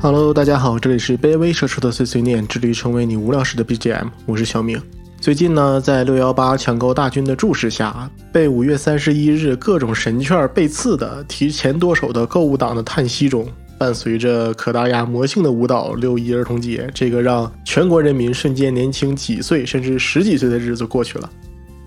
Hello，大家好，这里是卑微社畜的碎碎念，致力于成为你无聊时的 BGM，我是小明。最近呢，在六幺八抢购大军的注视下，被五月三十一日各种神券被刺的提前剁手的购物党的叹息中，伴随着可达鸭魔性的舞蹈六一儿童节，这个让全国人民瞬间年轻几岁甚至十几岁的日子过去了。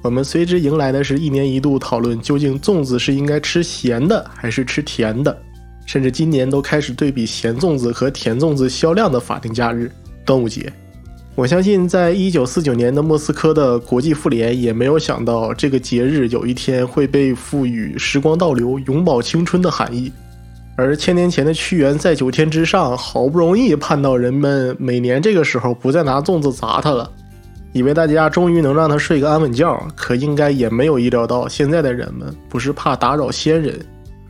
我们随之迎来的是一年一度讨论究竟粽子是应该吃咸的还是吃甜的，甚至今年都开始对比咸粽子和甜粽子销量的法定假日——端午节。我相信，在一九四九年的莫斯科的国际妇联也没有想到，这个节日有一天会被赋予“时光倒流，永葆青春”的含义。而千年前的屈原在九天之上，好不容易盼到人们每年这个时候不再拿粽子砸他了。以为大家终于能让他睡个安稳觉，可应该也没有意料到，现在的人们不是怕打扰先人，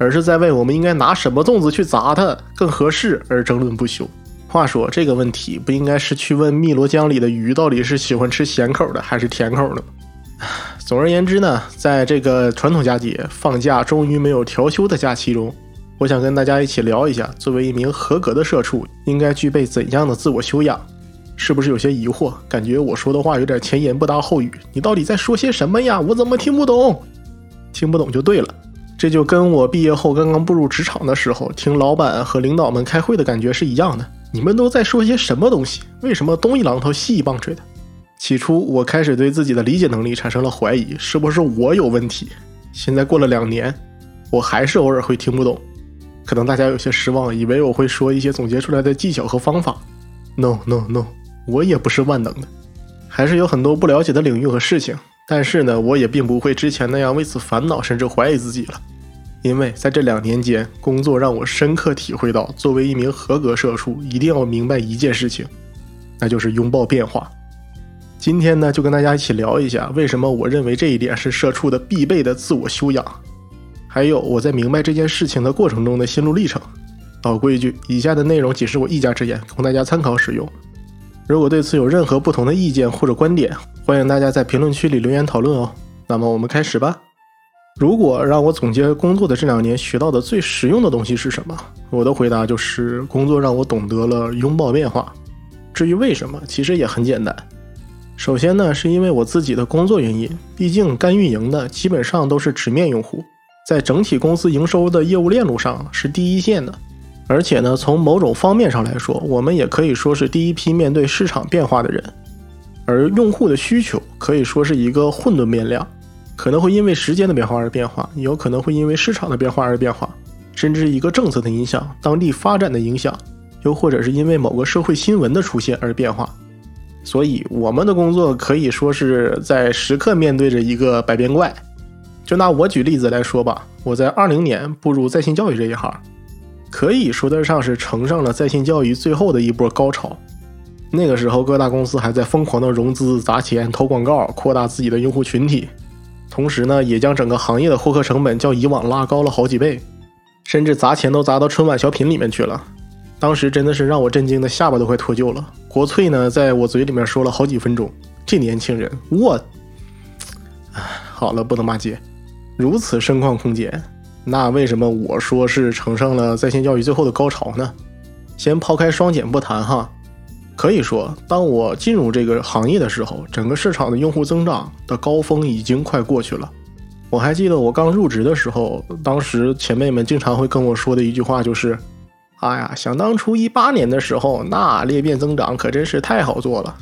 而是在为我们应该拿什么粽子去砸它更合适而争论不休。话说这个问题不应该是去问汨罗江里的鱼到底是喜欢吃咸口的还是甜口的吗？总而言之呢，在这个传统佳节放假终于没有调休的假期中，我想跟大家一起聊一下，作为一名合格的社畜，应该具备怎样的自我修养。是不是有些疑惑？感觉我说的话有点前言不搭后语。你到底在说些什么呀？我怎么听不懂？听不懂就对了。这就跟我毕业后刚刚步入职场的时候，听老板和领导们开会的感觉是一样的。你们都在说些什么东西？为什么东一榔头西一棒槌的？起初我开始对自己的理解能力产生了怀疑，是不是我有问题？现在过了两年，我还是偶尔会听不懂。可能大家有些失望，以为我会说一些总结出来的技巧和方法。No no no。我也不是万能的，还是有很多不了解的领域和事情。但是呢，我也并不会之前那样为此烦恼，甚至怀疑自己了。因为在这两年间，工作让我深刻体会到，作为一名合格社畜，一定要明白一件事情，那就是拥抱变化。今天呢，就跟大家一起聊一下，为什么我认为这一点是社畜的必备的自我修养，还有我在明白这件事情的过程中的心路历程。老规矩，以下的内容仅是我一家之言，供大家参考使用。如果对此有任何不同的意见或者观点，欢迎大家在评论区里留言讨论哦。那么我们开始吧。如果让我总结工作的这两年学到的最实用的东西是什么，我的回答就是工作让我懂得了拥抱变化。至于为什么，其实也很简单。首先呢，是因为我自己的工作原因，毕竟干运营的基本上都是直面用户，在整体公司营收的业务链路上是第一线的。而且呢，从某种方面上来说，我们也可以说是第一批面对市场变化的人。而用户的需求可以说是一个混沌变量，可能会因为时间的变化而变化，也有可能会因为市场的变化而变化，甚至一个政策的影响、当地发展的影响，又或者是因为某个社会新闻的出现而变化。所以，我们的工作可以说是在时刻面对着一个百变怪。就拿我举例子来说吧，我在二零年步入在线教育这一行。可以说得上是乘上了在线教育最后的一波高潮。那个时候，各大公司还在疯狂的融资、砸钱、投广告，扩大自己的用户群体，同时呢，也将整个行业的获客成本较以往拉高了好几倍，甚至砸钱都砸到春晚小品里面去了。当时真的是让我震惊的下巴都快脱臼了。国粹呢，在我嘴里面说了好几分钟，这年轻人，我，唉，好了，不能骂街，如此盛况空间。那为什么我说是乘上了在线教育最后的高潮呢？先抛开双减不谈哈，可以说，当我进入这个行业的时候，整个市场的用户增长的高峰已经快过去了。我还记得我刚入职的时候，当时前辈们经常会跟我说的一句话就是：“哎呀，想当初一八年的时候，那裂变增长可真是太好做了。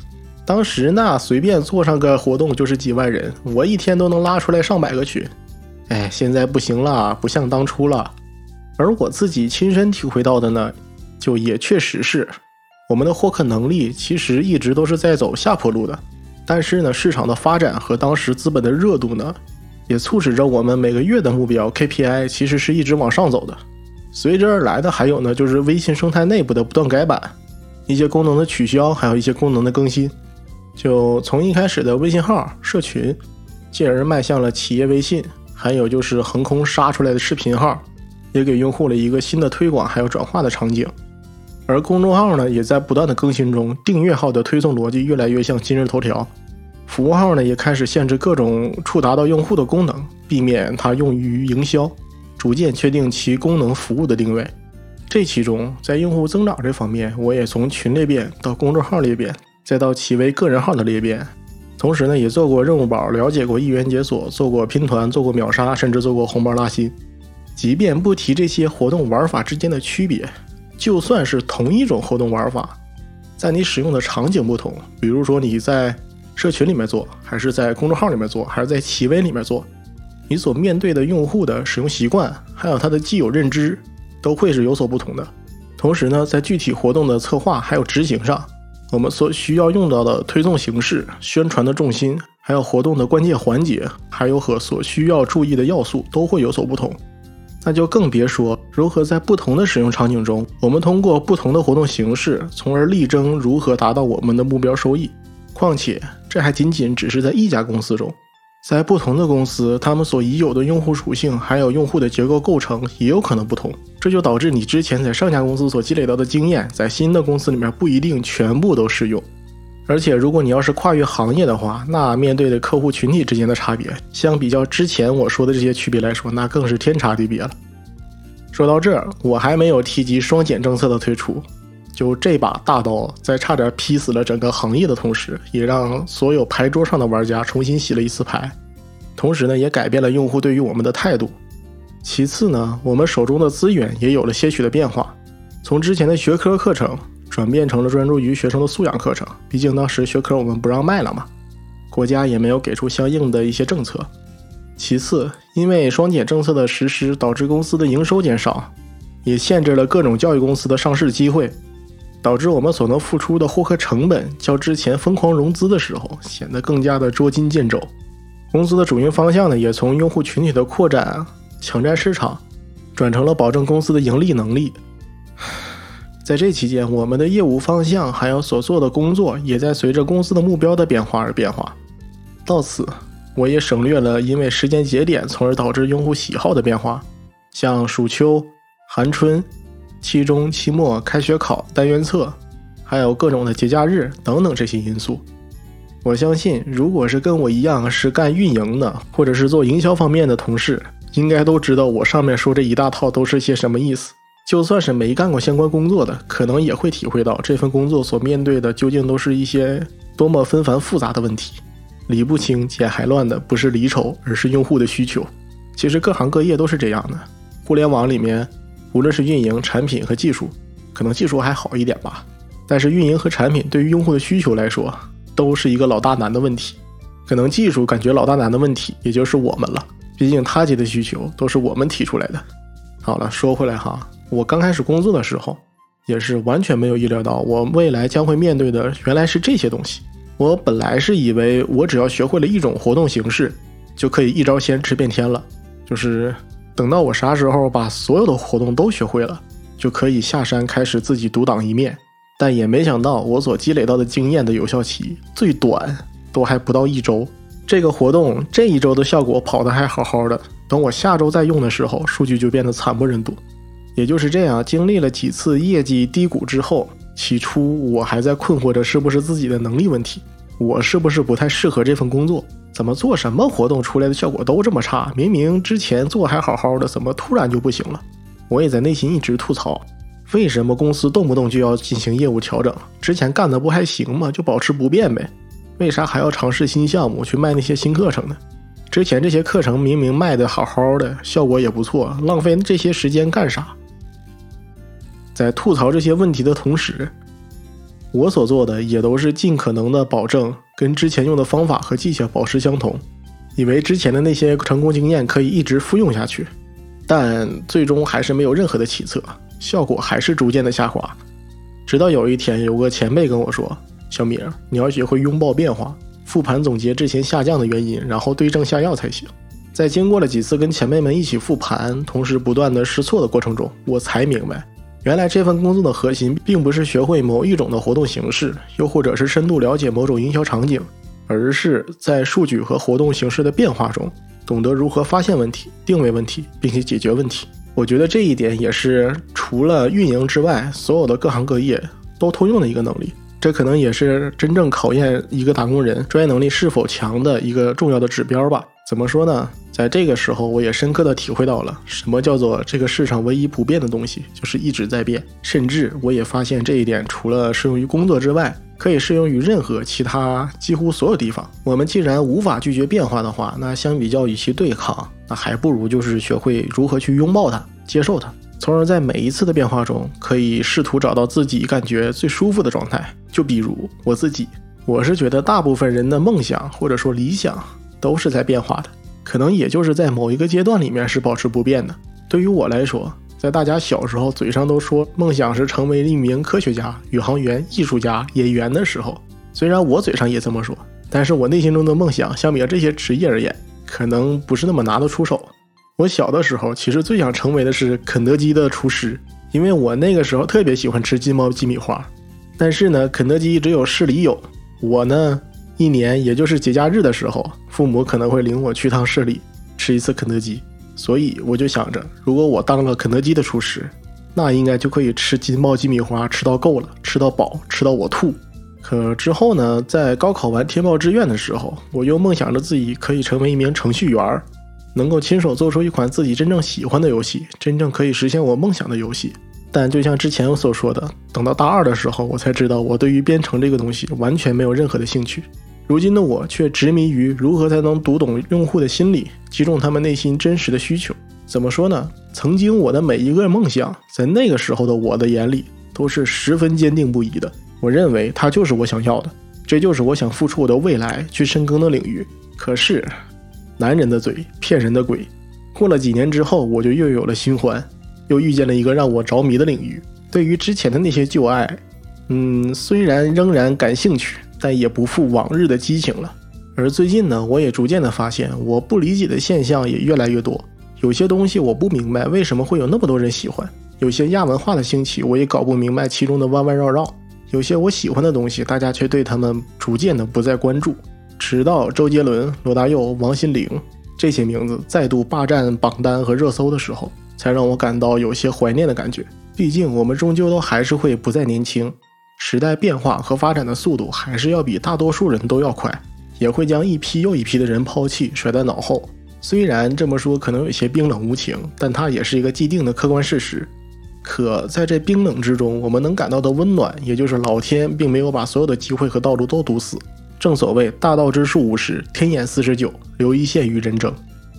当时那随便做上个活动就是几万人，我一天都能拉出来上百个群。”哎，现在不行了，不像当初了。而我自己亲身体会到的呢，就也确实是，我们的获客能力其实一直都是在走下坡路的。但是呢，市场的发展和当时资本的热度呢，也促使着我们每个月的目标 KPI 其实是一直往上走的。随之而来的还有呢，就是微信生态内部的不断改版，一些功能的取消，还有一些功能的更新。就从一开始的微信号社群，进而迈向了企业微信。还有就是横空杀出来的视频号，也给用户了一个新的推广还有转化的场景。而公众号呢，也在不断的更新中，订阅号的推送逻辑越来越像今日头条。服务号呢，也开始限制各种触达到用户的功能，避免它用于营销，逐渐确定其功能服务的定位。这其中，在用户增长这方面，我也从群裂变到公众号裂变，再到企微个人号的裂变。同时呢，也做过任务宝，了解过一元解锁，做过拼团，做过秒杀，甚至做过红包拉新。即便不提这些活动玩法之间的区别，就算是同一种活动玩法，在你使用的场景不同，比如说你在社群里面做，还是在公众号里面做，还是在企微里面做，你所面对的用户的使用习惯，还有他的既有认知，都会是有所不同的。同时呢，在具体活动的策划还有执行上。我们所需要用到的推送形式、宣传的重心，还有活动的关键环节，还有和所需要注意的要素都会有所不同。那就更别说如何在不同的使用场景中，我们通过不同的活动形式，从而力争如何达到我们的目标收益。况且，这还仅仅只是在一家公司中。在不同的公司，他们所已有的用户属性还有用户的结构构成也有可能不同，这就导致你之前在上家公司所积累到的经验，在新的公司里面不一定全部都适用。而且，如果你要是跨越行业的话，那面对的客户群体之间的差别，相比较之前我说的这些区别来说，那更是天差地别了。说到这儿，我还没有提及双减政策的推出。就这把大刀，在差点劈死了整个行业的同时，也让所有牌桌上的玩家重新洗了一次牌，同时呢，也改变了用户对于我们的态度。其次呢，我们手中的资源也有了些许的变化，从之前的学科课程转变成了专注于学生的素养课程。毕竟当时学科我们不让卖了嘛，国家也没有给出相应的一些政策。其次，因为双减政策的实施，导致公司的营收减少，也限制了各种教育公司的上市机会。导致我们所能付出的获客成本较之前疯狂融资的时候显得更加的捉襟见肘。公司的主营方向呢，也从用户群体的扩展、抢占市场，转成了保证公司的盈利能力。在这期间，我们的业务方向还有所做的工作，也在随着公司的目标的变化而变化。到此，我也省略了因为时间节点从而导致用户喜好的变化，像暑秋、寒春。期中、期末、开学考、单元测，还有各种的节假日等等这些因素，我相信，如果是跟我一样是干运营的，或者是做营销方面的同事，应该都知道我上面说这一大套都是些什么意思。就算是没干过相关工作的，可能也会体会到这份工作所面对的究竟都是一些多么纷繁复杂的问题。理不清、解还乱的不是离愁，而是用户的需求。其实各行各业都是这样的，互联网里面。无论是运营、产品和技术，可能技术还好一点吧，但是运营和产品对于用户的需求来说，都是一个老大难的问题。可能技术感觉老大难的问题，也就是我们了。毕竟他级的需求都是我们提出来的。好了，说回来哈，我刚开始工作的时候，也是完全没有意料到我未来将会面对的原来是这些东西。我本来是以为我只要学会了一种活动形式，就可以一招鲜吃遍天了，就是。等到我啥时候把所有的活动都学会了，就可以下山开始自己独当一面。但也没想到，我所积累到的经验的有效期最短都还不到一周。这个活动这一周的效果跑得还好好的，等我下周再用的时候，数据就变得惨不忍睹。也就是这样，经历了几次业绩低谷之后，起初我还在困惑着是不是自己的能力问题，我是不是不太适合这份工作。怎么做什么活动出来的效果都这么差？明明之前做还好好的，怎么突然就不行了？我也在内心一直吐槽，为什么公司动不动就要进行业务调整？之前干的不还行吗？就保持不变呗？为啥还要尝试新项目去卖那些新课程呢？之前这些课程明明卖的好好的，效果也不错，浪费这些时间干啥？在吐槽这些问题的同时。我所做的也都是尽可能的保证跟之前用的方法和技巧保持相同，以为之前的那些成功经验可以一直复用下去，但最终还是没有任何的起色，效果还是逐渐的下滑。直到有一天，有个前辈跟我说：“小明，你要学会拥抱变化，复盘总结之前下降的原因，然后对症下药才行。”在经过了几次跟前辈们一起复盘，同时不断的试错的过程中，我才明白。原来这份工作的核心并不是学会某一种的活动形式，又或者是深度了解某种营销场景，而是在数据和活动形式的变化中，懂得如何发现问题、定位问题，并且解决问题。我觉得这一点也是除了运营之外，所有的各行各业都通用的一个能力。这可能也是真正考验一个打工人专业能力是否强的一个重要的指标吧。怎么说呢？在这个时候，我也深刻的体会到了什么叫做这个世上唯一不变的东西就是一直在变。甚至我也发现这一点，除了适用于工作之外，可以适用于任何其他几乎所有地方。我们既然无法拒绝变化的话，那相比较与其对抗，那还不如就是学会如何去拥抱它、接受它，从而在每一次的变化中，可以试图找到自己感觉最舒服的状态。就比如我自己，我是觉得大部分人的梦想或者说理想都是在变化的。可能也就是在某一个阶段里面是保持不变的。对于我来说，在大家小时候嘴上都说梦想是成为一名科学家、宇航员、艺术家、演员的时候，虽然我嘴上也这么说，但是我内心中的梦想，相比这些职业而言，可能不是那么拿得出手。我小的时候其实最想成为的是肯德基的厨师，因为我那个时候特别喜欢吃金毛鸡米花。但是呢，肯德基只有市里有，我呢。一年也就是节假日的时候，父母可能会领我去趟市里吃一次肯德基，所以我就想着，如果我当了肯德基的厨师，那应该就可以吃金茂鸡米花吃到够了，吃到饱，吃到我吐。可之后呢，在高考完填报志愿的时候，我又梦想着自己可以成为一名程序员，能够亲手做出一款自己真正喜欢的游戏，真正可以实现我梦想的游戏。但就像之前我所说的，等到大二的时候，我才知道我对于编程这个东西完全没有任何的兴趣。如今的我却执迷于如何才能读懂用户的心理，击中他们内心真实的需求。怎么说呢？曾经我的每一个梦想，在那个时候的我的眼里都是十分坚定不移的。我认为它就是我想要的，这就是我想付出我的未来去深耕的领域。可是，男人的嘴骗人的鬼。过了几年之后，我就又有了新欢，又遇见了一个让我着迷的领域。对于之前的那些旧爱，嗯，虽然仍然感兴趣。但也不复往日的激情了。而最近呢，我也逐渐的发现，我不理解的现象也越来越多。有些东西我不明白为什么会有那么多人喜欢，有些亚文化的兴起，我也搞不明白其中的弯弯绕绕。有些我喜欢的东西，大家却对他们逐渐的不再关注。直到周杰伦、罗大佑、王心凌这些名字再度霸占榜单和热搜的时候，才让我感到有些怀念的感觉。毕竟我们终究都还是会不再年轻。时代变化和发展的速度还是要比大多数人都要快，也会将一批又一批的人抛弃甩在脑后。虽然这么说可能有些冰冷无情，但它也是一个既定的客观事实。可在这冰冷之中，我们能感到的温暖，也就是老天并没有把所有的机会和道路都堵死。正所谓大道之术五十，天眼四十九，留一线于人争。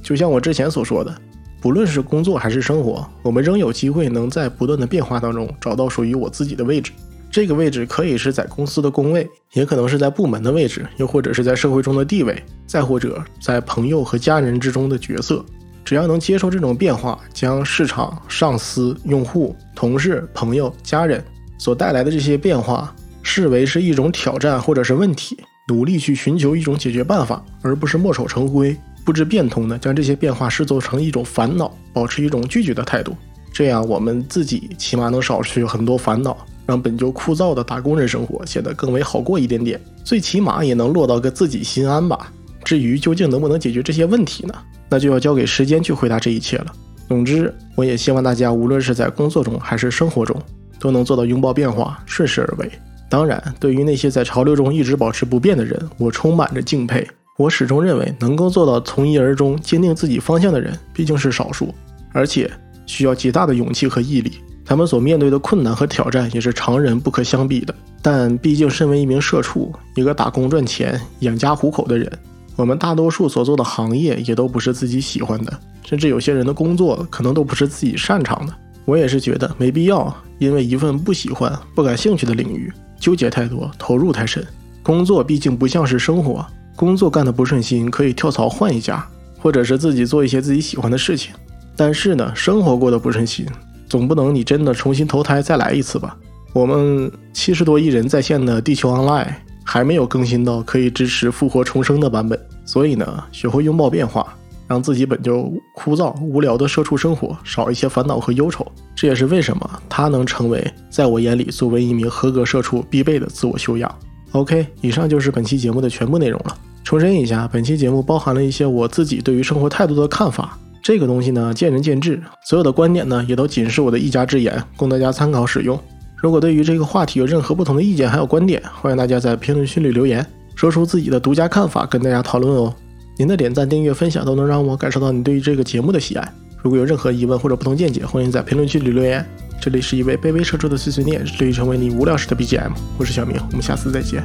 就像我之前所说的，不论是工作还是生活，我们仍有机会能在不断的变化当中找到属于我自己的位置。这个位置可以是在公司的工位，也可能是在部门的位置，又或者是在社会中的地位，再或者在朋友和家人之中的角色。只要能接受这种变化，将市场、上司、用户、同事、朋友、家人所带来的这些变化视为是一种挑战或者是问题，努力去寻求一种解决办法，而不是墨守成规、不知变通的将这些变化视作成一种烦恼，保持一种拒绝的态度。这样，我们自己起码能少去很多烦恼。让本就枯燥的打工人生活显得更为好过一点点，最起码也能落到个自己心安吧。至于究竟能不能解决这些问题呢？那就要交给时间去回答这一切了。总之，我也希望大家无论是在工作中还是生活中，都能做到拥抱变化，顺势而为。当然，对于那些在潮流中一直保持不变的人，我充满着敬佩。我始终认为，能够做到从一而终、坚定自己方向的人，毕竟是少数，而且需要极大的勇气和毅力。他们所面对的困难和挑战也是常人不可相比的。但毕竟，身为一名社畜，一个打工赚钱、养家糊口的人，我们大多数所做的行业也都不是自己喜欢的，甚至有些人的工作可能都不是自己擅长的。我也是觉得没必要，因为一份不喜欢、不感兴趣的领域，纠结太多，投入太深。工作毕竟不像是生活，工作干得不顺心，可以跳槽换一家，或者是自己做一些自己喜欢的事情。但是呢，生活过得不顺心。总不能你真的重新投胎再来一次吧？我们七十多亿人在线的《地球 Online》还没有更新到可以支持复活重生的版本，所以呢，学会拥抱变化，让自己本就枯燥无聊的社畜生活少一些烦恼和忧愁，这也是为什么它能成为在我眼里作为一名合格社畜必备的自我修养。OK，以上就是本期节目的全部内容了。重申一下，本期节目包含了一些我自己对于生活态度的看法。这个东西呢，见仁见智，所有的观点呢，也都仅是我的一家之言，供大家参考使用。如果对于这个话题有任何不同的意见还有观点，欢迎大家在评论区里留言，说出自己的独家看法，跟大家讨论哦。您的点赞、订阅、分享都能让我感受到你对于这个节目的喜爱。如果有任何疑问或者不同见解，欢迎在评论区里留言。这里是一位卑微社畜的碎碎念，致力成为你无聊时的 BGM。我是小明，我们下次再见。